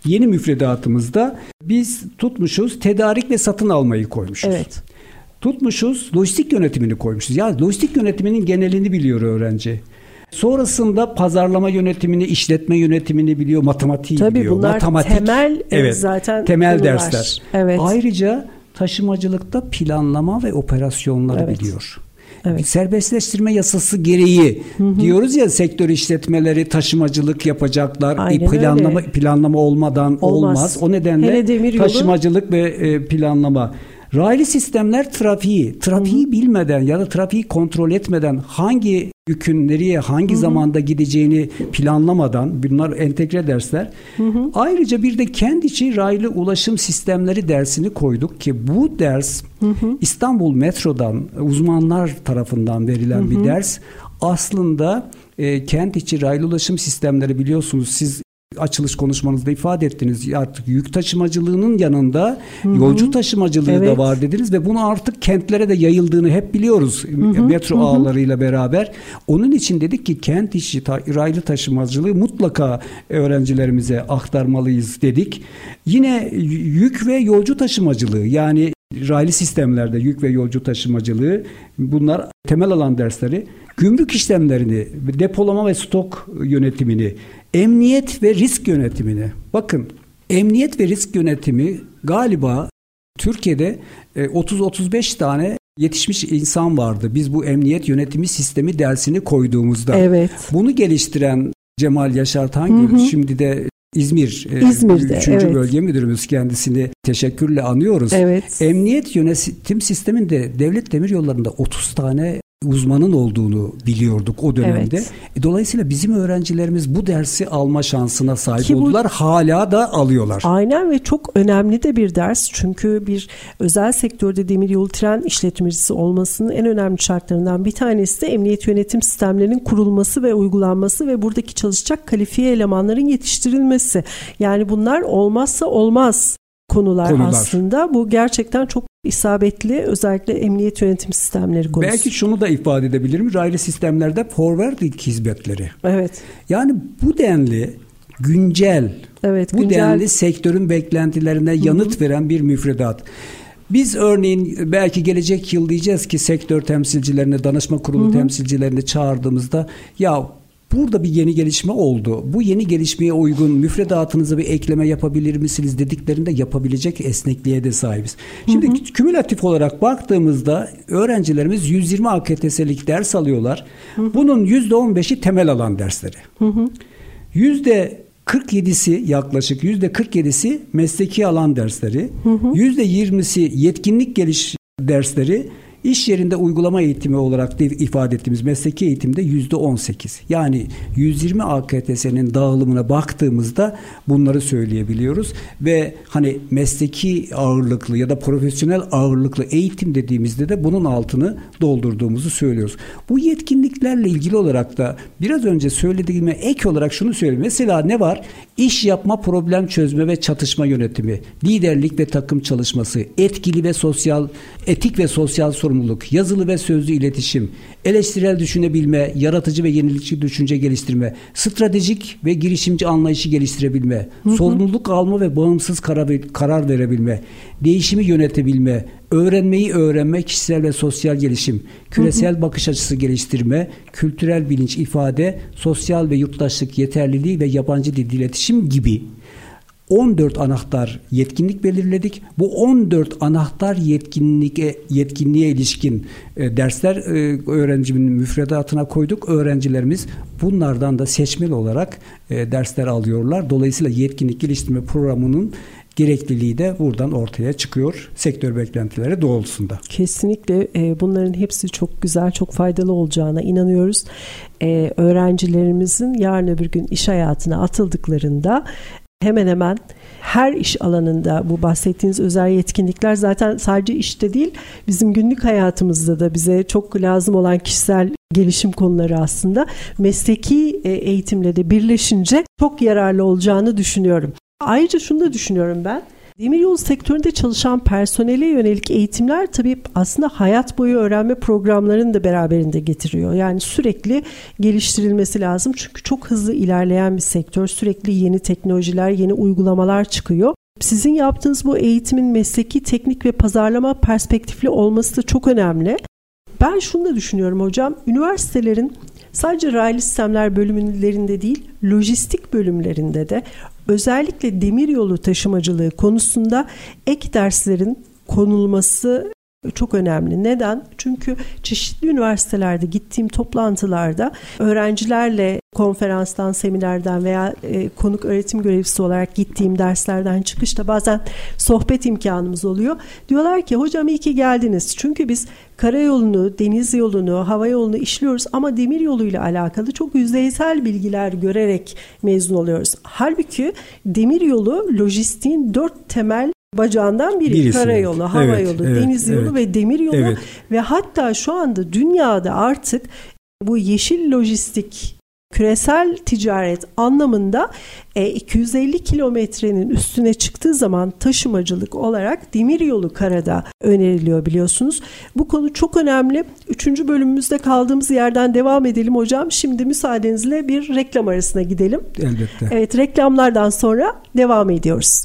yeni müfredatımızda biz tutmuşuz tedarik ve satın almayı koymuşuz. Evet. Tutmuşuz lojistik yönetimini koymuşuz. Ya lojistik yönetiminin genelini biliyor öğrenci. Sonrasında pazarlama yönetimini, işletme yönetimini biliyor, matematiği Tabii biliyor. bunlar Matematik, temel, e, zaten temel konular. dersler. Evet. Ayrıca taşımacılıkta planlama ve operasyonları Evet. biliyor. Evet. Serbestleştirme yasası gereği hı hı. diyoruz ya sektör işletmeleri taşımacılık yapacaklar. Aynen planlama öyle. planlama olmadan olmaz. olmaz. O nedenle taşımacılık ve e, planlama Raylı sistemler trafiği, trafiği Hı-hı. bilmeden ya da trafiği kontrol etmeden hangi yükün nereye hangi Hı-hı. zamanda gideceğini planlamadan bunlar entegre dersler. Hı-hı. Ayrıca bir de kendi içi raylı ulaşım sistemleri dersini koyduk ki bu ders Hı-hı. İstanbul Metro'dan uzmanlar tarafından verilen Hı-hı. bir ders. Aslında e, kent içi raylı ulaşım sistemleri biliyorsunuz siz açılış konuşmanızda ifade ettiniz. Artık yük taşımacılığının yanında Hı-hı. yolcu taşımacılığı evet. da var dediniz ve bunu artık kentlere de yayıldığını hep biliyoruz. Hı-hı. Metro Hı-hı. ağlarıyla beraber. Onun için dedik ki kent işi ta- raylı taşımacılığı mutlaka öğrencilerimize aktarmalıyız dedik. Yine yük ve yolcu taşımacılığı yani raylı sistemlerde yük ve yolcu taşımacılığı bunlar temel alan dersleri. Gümrük işlemlerini, depolama ve stok yönetimini, emniyet ve risk yönetimini. Bakın emniyet ve risk yönetimi galiba Türkiye'de 30-35 e, tane yetişmiş insan vardı. Biz bu emniyet yönetimi sistemi dersini koyduğumuzda. Evet. Bunu geliştiren Cemal Yaşar Tangül şimdi de İzmir e, İzmir'de 3. Evet. bölge müdürümüz kendisini teşekkürle anıyoruz. Evet. Emniyet yönetim sisteminde devlet demir yollarında 30 tane uzmanın olduğunu biliyorduk o dönemde. Evet. E, dolayısıyla bizim öğrencilerimiz bu dersi alma şansına sahip Ki oldular. Bu, hala da alıyorlar. Aynen ve çok önemli de bir ders. Çünkü bir özel sektörde demiryolu tren işletmecisi olmasının en önemli şartlarından bir tanesi de emniyet yönetim sistemlerinin kurulması ve uygulanması ve buradaki çalışacak kalifiye elemanların yetiştirilmesi. Yani bunlar olmazsa olmaz konular, konular aslında. Bu gerçekten çok isabetli özellikle emniyet yönetim sistemleri konusu. Belki şunu da ifade edebilirim. Raylı sistemlerde forwarding hizmetleri. Evet. Yani bu denli güncel, evet, bu güncel... denli sektörün beklentilerine yanıt Hı-hı. veren bir müfredat. Biz örneğin belki gelecek yıl diyeceğiz ki sektör temsilcilerini, danışma kurulu Hı-hı. temsilcilerini çağırdığımızda ya Burada bir yeni gelişme oldu. Bu yeni gelişmeye uygun müfredatınıza bir ekleme yapabilir misiniz dediklerinde yapabilecek esnekliğe de sahibiz. Şimdi hı hı. kümülatif olarak baktığımızda öğrencilerimiz 120 AKTS'lik ders alıyorlar. Hı hı. Bunun %15'i temel alan dersleri. Hı hı. %47'si yaklaşık %47'si mesleki alan dersleri. Hı hı. %20'si yetkinlik geliş dersleri İş yerinde uygulama eğitimi olarak ifade ettiğimiz mesleki eğitimde yüzde 18. Yani 120 AKTS'nin dağılımına baktığımızda bunları söyleyebiliyoruz ve hani mesleki ağırlıklı ya da profesyonel ağırlıklı eğitim dediğimizde de bunun altını doldurduğumuzu söylüyoruz. Bu yetkinliklerle ilgili olarak da biraz önce söylediğime ek olarak şunu söyleyeyim. Mesela ne var? İş yapma, problem çözme ve çatışma yönetimi, liderlik ve takım çalışması, etkili ve sosyal, etik ve sosyal sorumluluk, yazılı ve sözlü iletişim, eleştirel düşünebilme, yaratıcı ve yenilikçi düşünce geliştirme, stratejik ve girişimci anlayışı geliştirebilme, hı hı. sorumluluk alma ve bağımsız karar, karar verebilme, değişimi yönetebilme, öğrenmeyi öğrenme, kişisel ve sosyal gelişim, küresel hı hı. bakış açısı geliştirme, kültürel bilinç ifade, sosyal ve yurttaşlık yeterliliği ve yabancı dil iletişim gibi 14 anahtar yetkinlik belirledik. Bu 14 anahtar yetkinliğe yetkinliğe ilişkin e, dersler e, öğrencimin müfredatına koyduk. Öğrencilerimiz bunlardan da seçmeli olarak e, dersler alıyorlar. Dolayısıyla yetkinlik geliştirme programının gerekliliği de buradan ortaya çıkıyor sektör beklentileri doğrultusunda. Kesinlikle bunların hepsi çok güzel, çok faydalı olacağına inanıyoruz. Öğrencilerimizin yarın öbür gün iş hayatına atıldıklarında hemen hemen her iş alanında bu bahsettiğiniz özel yetkinlikler zaten sadece işte değil bizim günlük hayatımızda da bize çok lazım olan kişisel gelişim konuları aslında mesleki e, eğitimle de birleşince çok yararlı olacağını düşünüyorum. Ayrıca şunu da düşünüyorum ben. Demiryolu sektöründe çalışan personele yönelik eğitimler tabii aslında hayat boyu öğrenme programlarını da beraberinde getiriyor. Yani sürekli geliştirilmesi lazım çünkü çok hızlı ilerleyen bir sektör. Sürekli yeni teknolojiler, yeni uygulamalar çıkıyor. Sizin yaptığınız bu eğitimin mesleki, teknik ve pazarlama perspektifli olması da çok önemli. Ben şunu da düşünüyorum hocam. Üniversitelerin sadece raylı sistemler bölümlerinde değil, lojistik bölümlerinde de özellikle demir yolu taşımacılığı konusunda ek derslerin konulması çok önemli. Neden? Çünkü çeşitli üniversitelerde gittiğim toplantılarda öğrencilerle konferanstan, seminerden veya e, konuk öğretim görevlisi olarak gittiğim derslerden çıkışta bazen sohbet imkanımız oluyor. Diyorlar ki hocam iyi ki geldiniz. Çünkü biz karayolunu, deniz yolunu, hava yolunu işliyoruz ama demir yoluyla alakalı çok yüzeysel bilgiler görerek mezun oluyoruz. Halbuki demir yolu lojistiğin dört temel bacağından biri Birisi, karayolu, hava evet, yolu, evet, deniz yolu evet. ve demir yolu Evet. ve hatta şu anda dünyada artık bu yeşil lojistik küresel ticaret anlamında e, 250 kilometrenin üstüne çıktığı zaman taşımacılık olarak demir yolu karada öneriliyor biliyorsunuz. Bu konu çok önemli. Üçüncü bölümümüzde kaldığımız yerden devam edelim hocam. Şimdi müsaadenizle bir reklam arasına gidelim. Elbette. Evet reklamlardan sonra devam ediyoruz.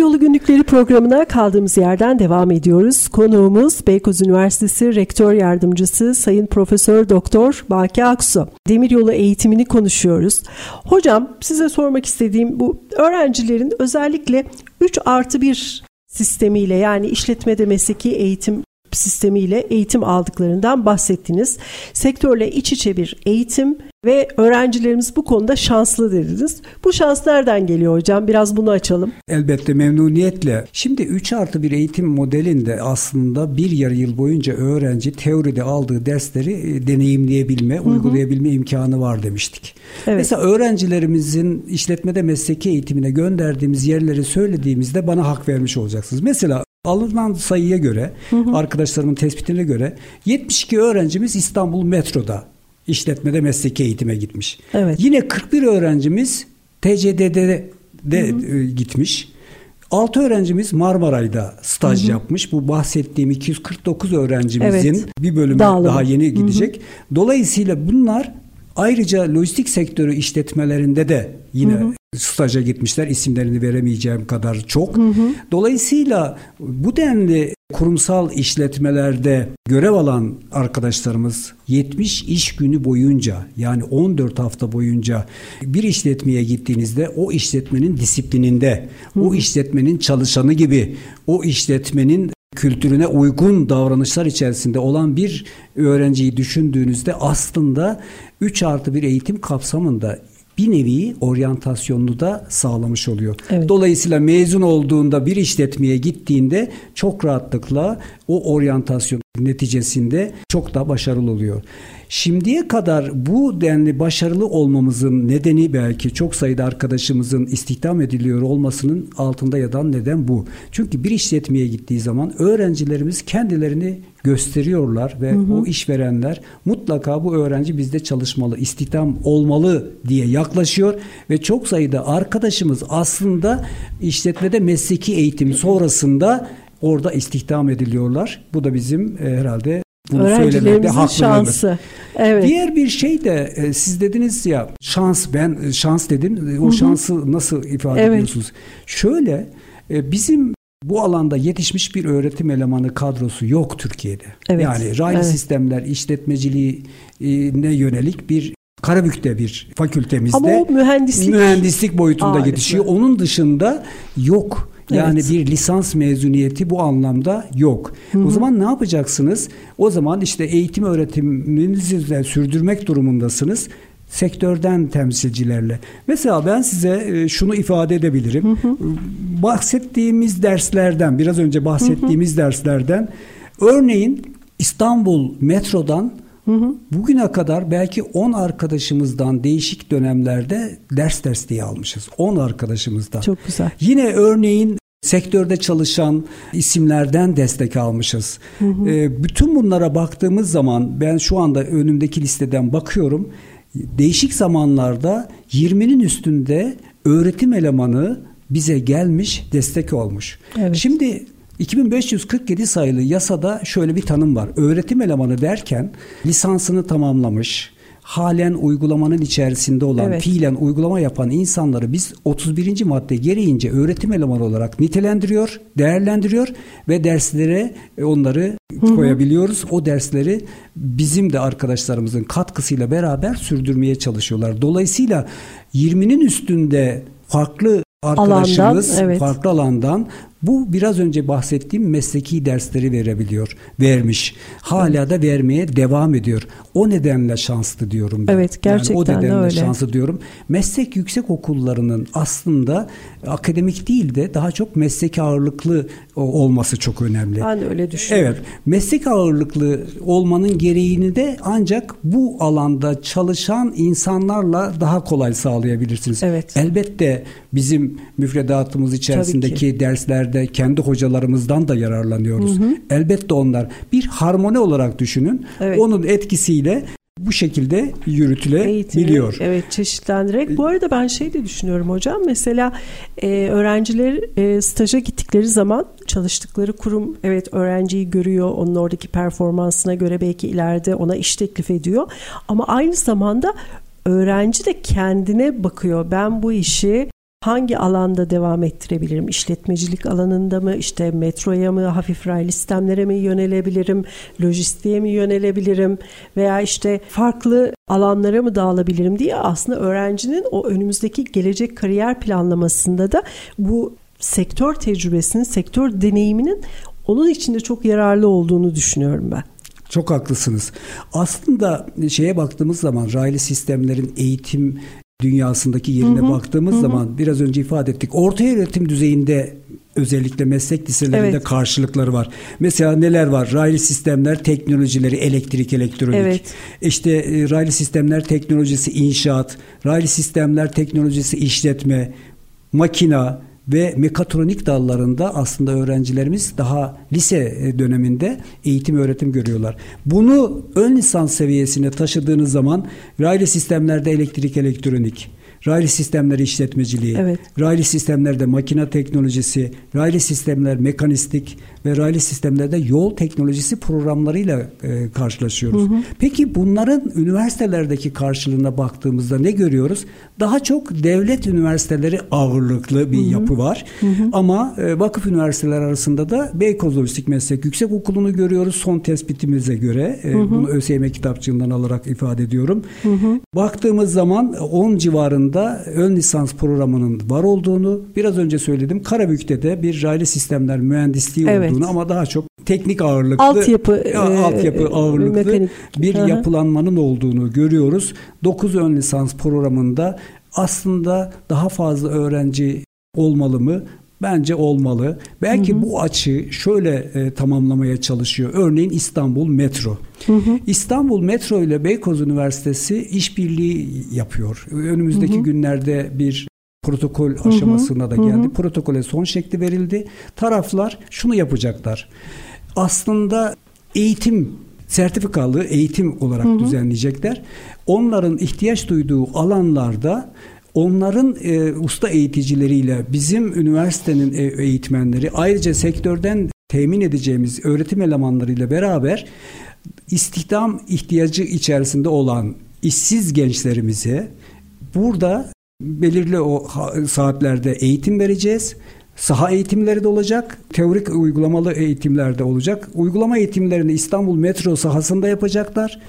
Demiryolu Günlükleri programına kaldığımız yerden devam ediyoruz. Konuğumuz Beykoz Üniversitesi Rektör Yardımcısı Sayın Profesör Doktor Baki Aksu. Demiryolu eğitimini konuşuyoruz. Hocam size sormak istediğim bu öğrencilerin özellikle 3 artı 1 sistemiyle yani işletmede mesleki eğitim sistemiyle eğitim aldıklarından bahsettiniz. Sektörle iç içe bir eğitim ve öğrencilerimiz bu konuda şanslı dediniz. Bu şans nereden geliyor hocam? Biraz bunu açalım. Elbette memnuniyetle. Şimdi 3 artı bir eğitim modelinde aslında bir yarı yıl boyunca öğrenci teoride aldığı dersleri e, deneyimleyebilme, uygulayabilme imkanı var demiştik. Evet. Mesela öğrencilerimizin işletmede mesleki eğitimine gönderdiğimiz yerleri söylediğimizde bana hak vermiş olacaksınız. Mesela alınan sayıya göre, arkadaşlarımın tespitine göre 72 öğrencimiz İstanbul metroda işletmede mesleki eğitime gitmiş. Evet. Yine 41 öğrencimiz TCD'de de e, gitmiş. 6 öğrencimiz Marmaray'da staj yapmış. Bu bahsettiğim 249 öğrencimizin Evet. bir bölümü Dağılımı. daha yeni gidecek. Dolayısıyla bunlar ayrıca lojistik sektörü işletmelerinde de yine staja gitmişler. İsimlerini veremeyeceğim kadar çok. Dolayısıyla bu denli kurumsal işletmelerde görev alan arkadaşlarımız 70 iş günü boyunca yani 14 hafta boyunca bir işletmeye gittiğinizde o işletmenin disiplininde, o işletmenin çalışanı gibi, o işletmenin kültürüne uygun davranışlar içerisinde olan bir öğrenciyi düşündüğünüzde aslında 3 artı bir eğitim kapsamında bir nevi oryantasyonunu da sağlamış oluyor. Evet. Dolayısıyla mezun olduğunda bir işletmeye gittiğinde çok rahatlıkla o oryantasyon neticesinde çok daha başarılı oluyor. Şimdiye kadar bu denli başarılı olmamızın nedeni belki çok sayıda arkadaşımızın istihdam ediliyor olmasının altında yatan neden bu. Çünkü bir işletmeye gittiği zaman öğrencilerimiz kendilerini gösteriyorlar ve o işverenler mutlaka bu öğrenci bizde çalışmalı, istihdam olmalı diye yaklaşıyor ve çok sayıda arkadaşımız aslında işletmede mesleki eğitim sonrasında orada istihdam ediliyorlar. Bu da bizim e, herhalde bunu söylemekte haklı şansı. Evet. Diğer bir şey de e, siz dediniz ya şans ben e, şans dedim. O şansı nasıl ifade Evet. ediyorsunuz? Şöyle e, bizim bu alanda yetişmiş bir öğretim elemanı kadrosu yok Türkiye'de. Evet, Yani raylı evet. sistemler işletmeciliğine yönelik bir Karabük'te bir fakültemizde Ama o mühendislik. mühendislik boyutunda ağırlıklı. yetişiyor. Onun dışında yok. Yani Evet. bir lisans mezuniyeti bu anlamda yok. O zaman ne yapacaksınız? O zaman işte eğitim öğretiminizi de sürdürmek durumundasınız sektörden temsilcilerle. Mesela ben size e, şunu ifade edebilirim. Bahsettiğimiz derslerden, biraz önce bahsettiğimiz derslerden örneğin İstanbul metrodan Bugüne kadar belki 10 arkadaşımızdan değişik dönemlerde ders dersliği almışız. 10 arkadaşımızdan. Çok güzel. Yine örneğin sektörde çalışan isimlerden destek almışız. Ee, bütün bunlara baktığımız zaman ben şu anda önümdeki listeden bakıyorum. Değişik zamanlarda 20'nin üstünde öğretim elemanı bize gelmiş, destek olmuş. Evet. Şimdi 2547 sayılı yasada şöyle bir tanım var. Öğretim elemanı derken lisansını tamamlamış, halen uygulamanın içerisinde olan, Evet. fiilen uygulama yapan insanları biz 31. madde gereğince öğretim elemanı olarak nitelendiriyor, değerlendiriyor ve derslere e, onları koyabiliyoruz. O dersleri bizim de arkadaşlarımızın katkısıyla beraber sürdürmeye çalışıyorlar. Dolayısıyla 20'nin üstünde farklı arkadaşımız evet. farklı alandan bu biraz önce bahsettiğim mesleki dersleri verebiliyor, vermiş. Hala da vermeye devam ediyor. O nedenle şanslı diyorum ben. Evet, gerçekten yani o de nedenle öyle. şanslı diyorum. Meslek yüksek okullarının aslında akademik değil de daha çok meslek ağırlıklı olması çok önemli. Ben öyle düşünüyorum. Evet, meslek ağırlıklı olmanın gereğini de ancak bu alanda çalışan insanlarla daha kolay sağlayabilirsiniz. Evet. Elbette bizim müfredatımız içerisindeki derslerde kendi hocalarımızdan da yararlanıyoruz. Elbette onlar bir harmoni olarak düşünün. Evet. Onun etkisiyle bu şekilde Eğitimi, yürütülebiliyor. Evet çeşitlendirerek. Bu arada ben şey de düşünüyorum hocam. Mesela e, öğrenciler e, staja gittikleri zaman çalıştıkları kurum evet öğrenciyi görüyor. Onun oradaki performansına göre belki ileride ona iş teklif ediyor. Ama aynı zamanda öğrenci de kendine bakıyor. Ben bu işi hangi alanda devam ettirebilirim? İşletmecilik alanında mı, işte metroya mı, hafif raylı sistemlere mi yönelebilirim, lojistiğe mi yönelebilirim veya işte farklı alanlara mı dağılabilirim diye aslında öğrencinin o önümüzdeki gelecek kariyer planlamasında da bu sektör tecrübesinin, sektör deneyiminin onun içinde çok yararlı olduğunu düşünüyorum ben. Çok haklısınız. Aslında şeye baktığımız zaman raylı sistemlerin eğitim dünyasındaki yerine baktığımız zaman biraz önce ifade ettik. Orta öğretim düzeyinde özellikle meslek liselerinde Evet. karşılıkları var. Mesela neler var? Raylı sistemler teknolojileri, elektrik, elektronik. Evet. İşte e, raylı sistemler teknolojisi inşaat, raylı sistemler teknolojisi işletme, makina ve mekatronik dallarında aslında öğrencilerimiz daha lise e, döneminde eğitim öğretim görüyorlar. Bunu ön lisans seviyesine taşıdığınız zaman raylı sistemlerde elektrik elektronik, raylı sistemler işletmeciliği, Evet. raylı sistemlerde makina teknolojisi, raylı sistemler mekanistik ve raylı sistemlerde yol teknolojisi programlarıyla e, karşılaşıyoruz. Peki bunların üniversitelerdeki karşılığına baktığımızda ne görüyoruz? Daha çok devlet üniversiteleri ağırlıklı bir yapı var. Ama e, vakıf üniversiteler arasında da Beykoz Lojistik Meslek Yüksek Okulu'nu görüyoruz son tespitimize göre. E, bunu ÖSYM kitapçığından alarak ifade ediyorum. Baktığımız zaman 10 civarında ön lisans programının var olduğunu biraz önce söyledim. Karabük'te de bir raylı sistemler mühendisliği Evet. olduğunu ama daha çok teknik ağırlıklı Altyapı, Ya, altyapı e, ağırlıklı mekanik. bir hı. yapılanmanın olduğunu görüyoruz. 9 ön lisans programında aslında daha fazla öğrenci olmalı mı? Bence olmalı. Belki bu açı şöyle e, tamamlamaya çalışıyor. Örneğin İstanbul Metro. İstanbul Metro ile Beykoz Üniversitesi işbirliği yapıyor. Önümüzdeki günlerde bir protokol aşamasına da geldi. Protokole son şekli verildi. Taraflar şunu yapacaklar. Aslında eğitim sertifikalı eğitim olarak düzenleyecekler. Onların ihtiyaç duyduğu alanlarda onların e, usta eğiticileriyle bizim üniversitenin e, eğitmenleri ayrıca sektörden temin edeceğimiz öğretim elemanlarıyla beraber istihdam ihtiyacı içerisinde olan işsiz gençlerimize burada belirli o saatlerde eğitim vereceğiz. Saha eğitimleri de olacak, teorik uygulamalı eğitimler de olacak. Uygulama eğitimlerini İstanbul Metro sahasında yapacaklar.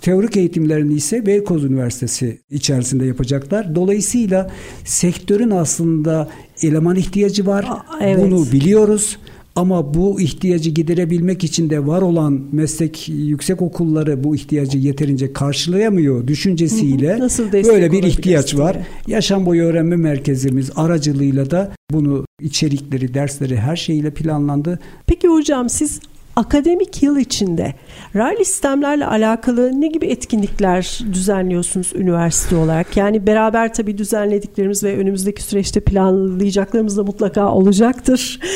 Teorik eğitimlerini ise Beykoz Üniversitesi içerisinde yapacaklar. Dolayısıyla sektörün aslında eleman ihtiyacı var. Aa, evet. Bunu biliyoruz. Ama bu ihtiyacı giderebilmek için de var olan meslek yüksek okulları bu ihtiyacı yeterince karşılayamıyor düşüncesiyle Hı hı. Nasıl böyle bir ihtiyaç var. diye. Yaşam boyu öğrenme merkezimiz aracılığıyla da bunu içerikleri, dersleri her şeyiyle planlandı. Peki hocam siz akademik yıl içinde raylı sistemlerle alakalı ne gibi etkinlikler düzenliyorsunuz üniversite olarak? Yani beraber tabii düzenlediklerimiz ve önümüzdeki süreçte planlayacaklarımız da mutlaka olacaktır.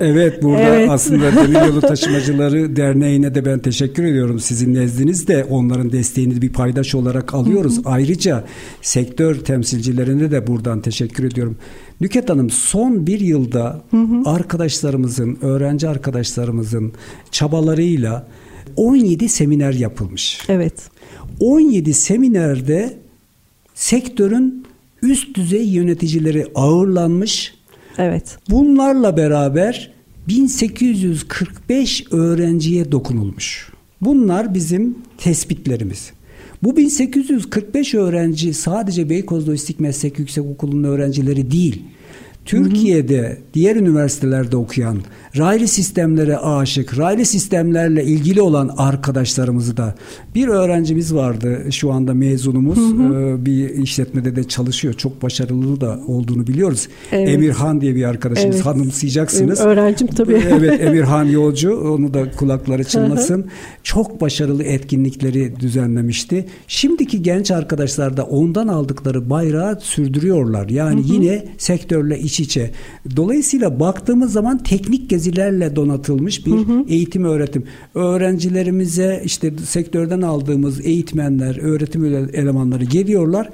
Evet burada Evet. aslında Demiryolu Taşımacıları Derneği'ne de ben teşekkür ediyorum. Sizin nezdinizde onların desteğini bir paydaş olarak alıyoruz. Ayrıca sektör temsilcilerine de buradan teşekkür ediyorum. Nüket Hanım son bir yılda arkadaşlarımızın, öğrenci arkadaşlarımızın çabalarıyla 17 seminer yapılmış. evet. 17 seminerde sektörün üst düzey yöneticileri ağırlanmış. Evet. Bunlarla beraber 1845 öğrenciye dokunulmuş. Bunlar bizim tespitlerimiz. Bu 1845 öğrenci sadece Beykoz Lojistik Meslek Yüksekokulu'nun öğrencileri değil. Türkiye'de diğer üniversitelerde okuyan, raylı sistemlere aşık, raylı sistemlerle ilgili olan arkadaşlarımızı da bir öğrencimiz vardı şu anda mezunumuz. Hı hı. Ee, bir işletmede de çalışıyor. Çok başarılı da olduğunu biliyoruz. Evet. Emirhan diye bir arkadaşımız evet. hanımsayacaksınız. Öğrencim tabii. Evet Emirhan Yolcu. Onu da kulakları çınlasın. Çok başarılı etkinlikleri düzenlemişti. Şimdiki genç arkadaşlar da ondan aldıkları bayrağı sürdürüyorlar. Yani hı hı. yine sektörle iç içe. Dolayısıyla baktığımız zaman teknik gezilerle donatılmış bir hı hı. eğitim öğretim. Öğrencilerimize işte sektörden aldığımız eğitmenler, öğretim elemanları geliyorlar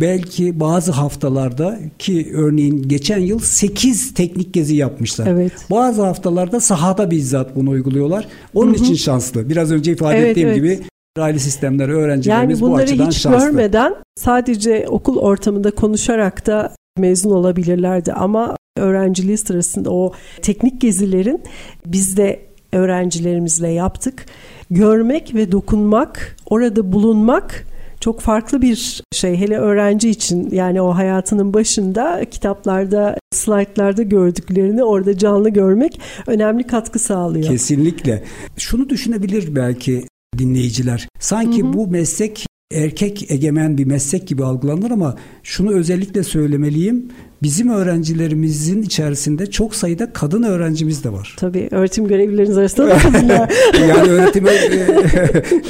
belki bazı haftalarda ki örneğin geçen yıl 8 teknik gezi yapmışlar. Evet. Bazı haftalarda sahada bizzat bunu uyguluyorlar. Onun hı hı. için şanslı. Biraz önce ifade evet, ettiğim evet. gibi raylı sistemler öğrencilerimiz yani bu açıdan şanslı. Yani bunları hiç görmeden sadece okul ortamında konuşarak da mezun olabilirlerdi ama öğrenciliği sırasında o teknik gezilerin biz de öğrencilerimizle yaptık. Görmek ve dokunmak, orada bulunmak çok farklı bir şey. Hele öğrenci için yani o hayatının başında kitaplarda, slaytlarda gördüklerini orada canlı görmek önemli katkı sağlıyor. Kesinlikle. Şunu düşünebilir belki dinleyiciler. Sanki hı hı. bu meslek erkek egemen bir meslek gibi algılanır ama şunu özellikle söylemeliyim. Bizim öğrencilerimizin içerisinde çok sayıda kadın öğrencimiz de var. Tabii öğretim görevlileriniz arasında da kadınlar. yani öğretim e,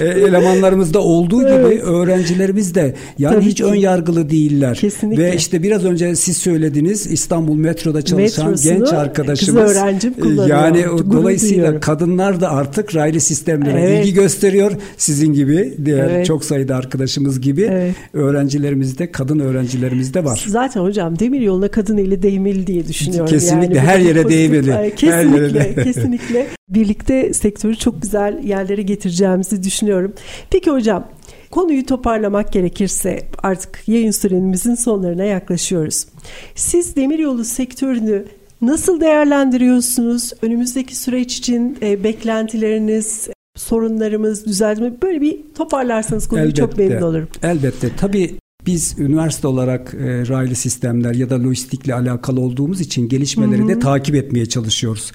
e, elemanlarımızda olduğu gibi evet. öğrencilerimiz de yani Tabii hiç ki. ön yargılı değiller. Kesinlikle. Ve işte biraz önce siz söylediniz İstanbul metroda çalışan Metrosunu genç arkadaşımız. Kız öğrencim e, kullanıyor. Yani dolayısıyla duyuyorum. kadınlar da artık raylı sistemlere evet. ilgi gösteriyor. Sizin gibi diğer evet. çok sayıda arkadaşımız gibi evet. öğrencilerimiz de kadın öğrencilerimiz de var. Zaten hocam demir yoluna buna kadın eli değmeli diye düşünüyorum. Kesinlikle yani her yere değmeli. Kesinlikle, her yere. kesinlikle. Birlikte sektörü çok güzel yerlere getireceğimizi düşünüyorum. Peki hocam konuyu toparlamak gerekirse artık yayın sürenimizin sonlarına yaklaşıyoruz. Siz demiryolu sektörünü nasıl değerlendiriyorsunuz? Önümüzdeki süreç için e, beklentileriniz, sorunlarımız, düzeltme böyle bir toparlarsanız konuyu elbette, çok memnun olurum. Elbette. Tabii biz üniversite olarak e, raylı sistemler ya da lojistikle alakalı olduğumuz için gelişmeleri hı hı. de takip etmeye çalışıyoruz.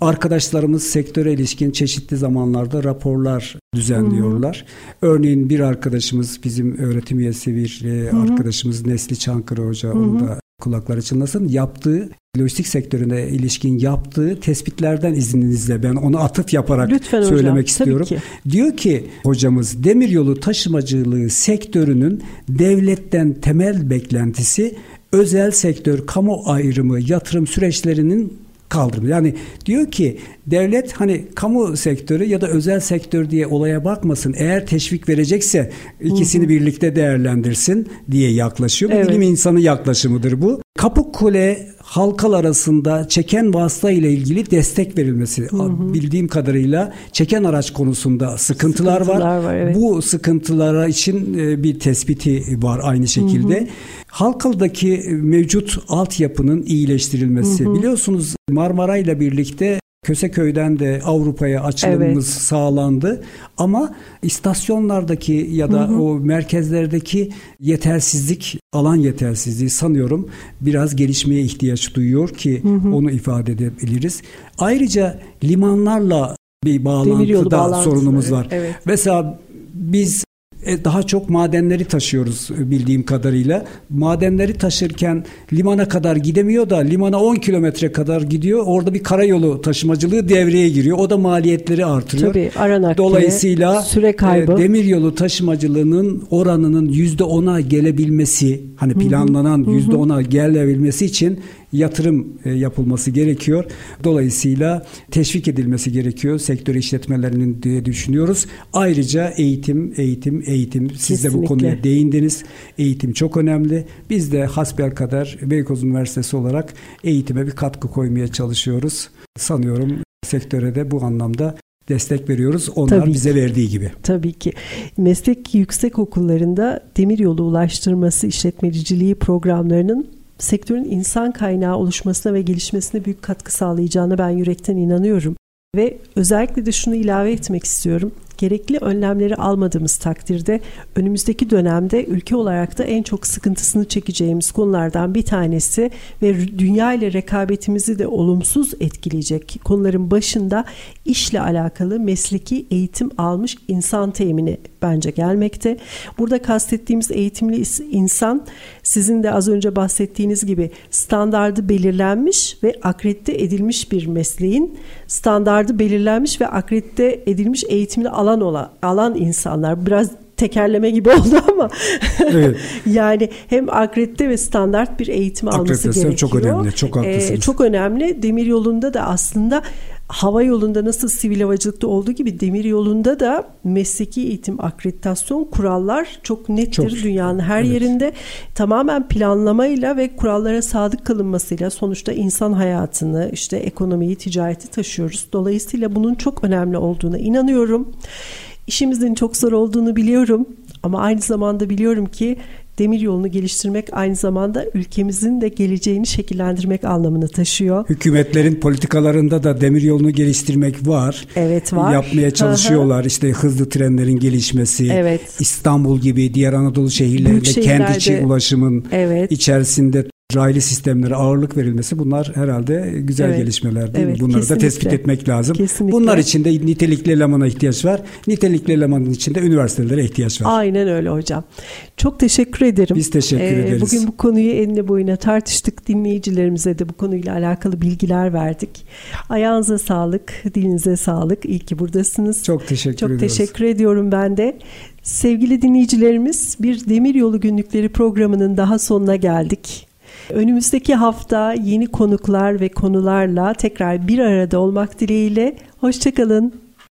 Arkadaşlarımız sektöre ilişkin çeşitli zamanlarda raporlar düzenliyorlar. Hı hı. Örneğin bir arkadaşımız bizim öğretim üyesi bir e, hı hı. arkadaşımız Nesli Çankırı Hoca hı hı. onu da kulakları çınlasın. Yaptığı lojistik sektörüne ilişkin yaptığı tespitlerden izninizle ben onu atıf yaparak Lütfen söylemek hocam, istiyorum. Ki. Diyor ki hocamız demiryolu taşımacılığı sektörünün devletten temel beklentisi özel sektör kamu ayrımı yatırım süreçlerinin kaldırma. Yani diyor ki devlet hani kamu sektörü ya da özel sektör diye olaya bakmasın. Eğer teşvik verecekse ikisini hı hı. birlikte değerlendirsin diye yaklaşıyor. Evet. Bilim insanı yaklaşımıdır bu. Kapıkkule halkal arasında çeken vasıta ile ilgili destek verilmesi hı hı. bildiğim kadarıyla çeken araç konusunda sıkıntılar, sıkıntılar var. var evet. Bu sıkıntılara için e, bir tespiti var aynı şekilde. Hı hı. Halkalı'daki mevcut altyapının iyileştirilmesi. Hı hı. Biliyorsunuz Marmara ile birlikte Köseköy'den de Avrupa'ya açılımımız evet. sağlandı. Ama istasyonlardaki ya da hı hı. o merkezlerdeki yetersizlik, alan yetersizliği sanıyorum biraz gelişmeye ihtiyaç duyuyor ki hı hı. onu ifade edebiliriz. Ayrıca limanlarla bir bağlantıda sorunumuz var. Evet. Mesela biz daha çok madenleri taşıyoruz e, bildiğim kadarıyla. Madenleri taşırken limana kadar gidemiyor da limana 10 kilometre kadar gidiyor. Orada bir karayolu taşımacılığı devreye giriyor. O da maliyetleri artırıyor. Tabii aranak Dolayısıyla süre e, kaybı. E, demiryolu taşımacılığının oranının %10'a gelebilmesi hani planlanan %10'a gelebilmesi için yatırım e, yapılması gerekiyor. Dolayısıyla teşvik edilmesi gerekiyor sektör işletmelerinin diye düşünüyoruz. Ayrıca eğitim, eğitim, eğitim. Siz Kesinlikle. de bu konuya değindiniz. Eğitim çok önemli. Biz de hasbel kadar Beykoz Üniversitesi olarak eğitime bir katkı koymaya çalışıyoruz. Sanıyorum sektöre de bu anlamda destek veriyoruz. Onlar Tabii bize ki. verdiği gibi. Tabii ki. Meslek yüksek okullarında demiryolu ulaştırması işletmeciliği programlarının sektörün insan kaynağı oluşmasına ve gelişmesine büyük katkı sağlayacağına ben yürekten inanıyorum. Ve özellikle de şunu ilave etmek istiyorum. Gerekli önlemleri almadığımız takdirde önümüzdeki dönemde ülke olarak da en çok sıkıntısını çekeceğimiz konulardan bir tanesi ve dünya ile rekabetimizi de olumsuz etkileyecek konuların başında işle alakalı mesleki eğitim almış insan temini bence gelmekte. Burada kastettiğimiz eğitimli insan sizin de az önce bahsettiğiniz gibi standardı belirlenmiş ve akredite edilmiş bir mesleğin standardı belirlenmiş ve akredite edilmiş eğitimli alan olan alan insanlar biraz tekerleme gibi oldu ama evet. yani hem akredite ve standart bir eğitim alması gerekiyor. çok önemli. Çok haklısınız. Ee, çok önemli. Demir yolunda da aslında hava yolunda nasıl sivil havacılıkta olduğu gibi demir yolunda da mesleki eğitim akreditasyon kurallar çok nettir çok, dünyanın her evet. yerinde. Tamamen planlamayla ve kurallara sadık kalınmasıyla sonuçta insan hayatını, işte ekonomiyi, ticareti taşıyoruz. Dolayısıyla bunun çok önemli olduğuna inanıyorum. İşimizin çok zor olduğunu biliyorum ama aynı zamanda biliyorum ki demir yolunu geliştirmek aynı zamanda ülkemizin de geleceğini şekillendirmek anlamını taşıyor. Hükümetlerin politikalarında da demir yolunu geliştirmek var. Evet var. Yapmaya çalışıyorlar. Aha. İşte hızlı trenlerin gelişmesi. Evet. İstanbul gibi diğer Anadolu şehirlerinde kent içi ulaşımın evet. içerisinde raylı sistemlere ağırlık verilmesi bunlar herhalde güzel evet. gelişmeler değil evet, mi? Bunları kesinlikle. da tespit etmek lazım. Kesinlikle. Bunlar için de nitelikli elemana ihtiyaç var. Nitelikli elemanın içinde üniversitelere ihtiyaç var. Aynen öyle hocam. Çok teşekkür ederim. Biz teşekkür ee, ederiz. Bugün bu konuyu enine boyuna tartıştık. Dinleyicilerimize de bu konuyla alakalı bilgiler verdik. Ayağınıza sağlık, dilinize sağlık. İyi ki buradasınız. Çok teşekkür Çok ediyoruz. teşekkür ediyorum ben de. Sevgili dinleyicilerimiz bir Demiryolu Günlükleri programının daha sonuna geldik. Önümüzdeki hafta yeni konuklar ve konularla tekrar bir arada olmak dileğiyle. Hoşçakalın.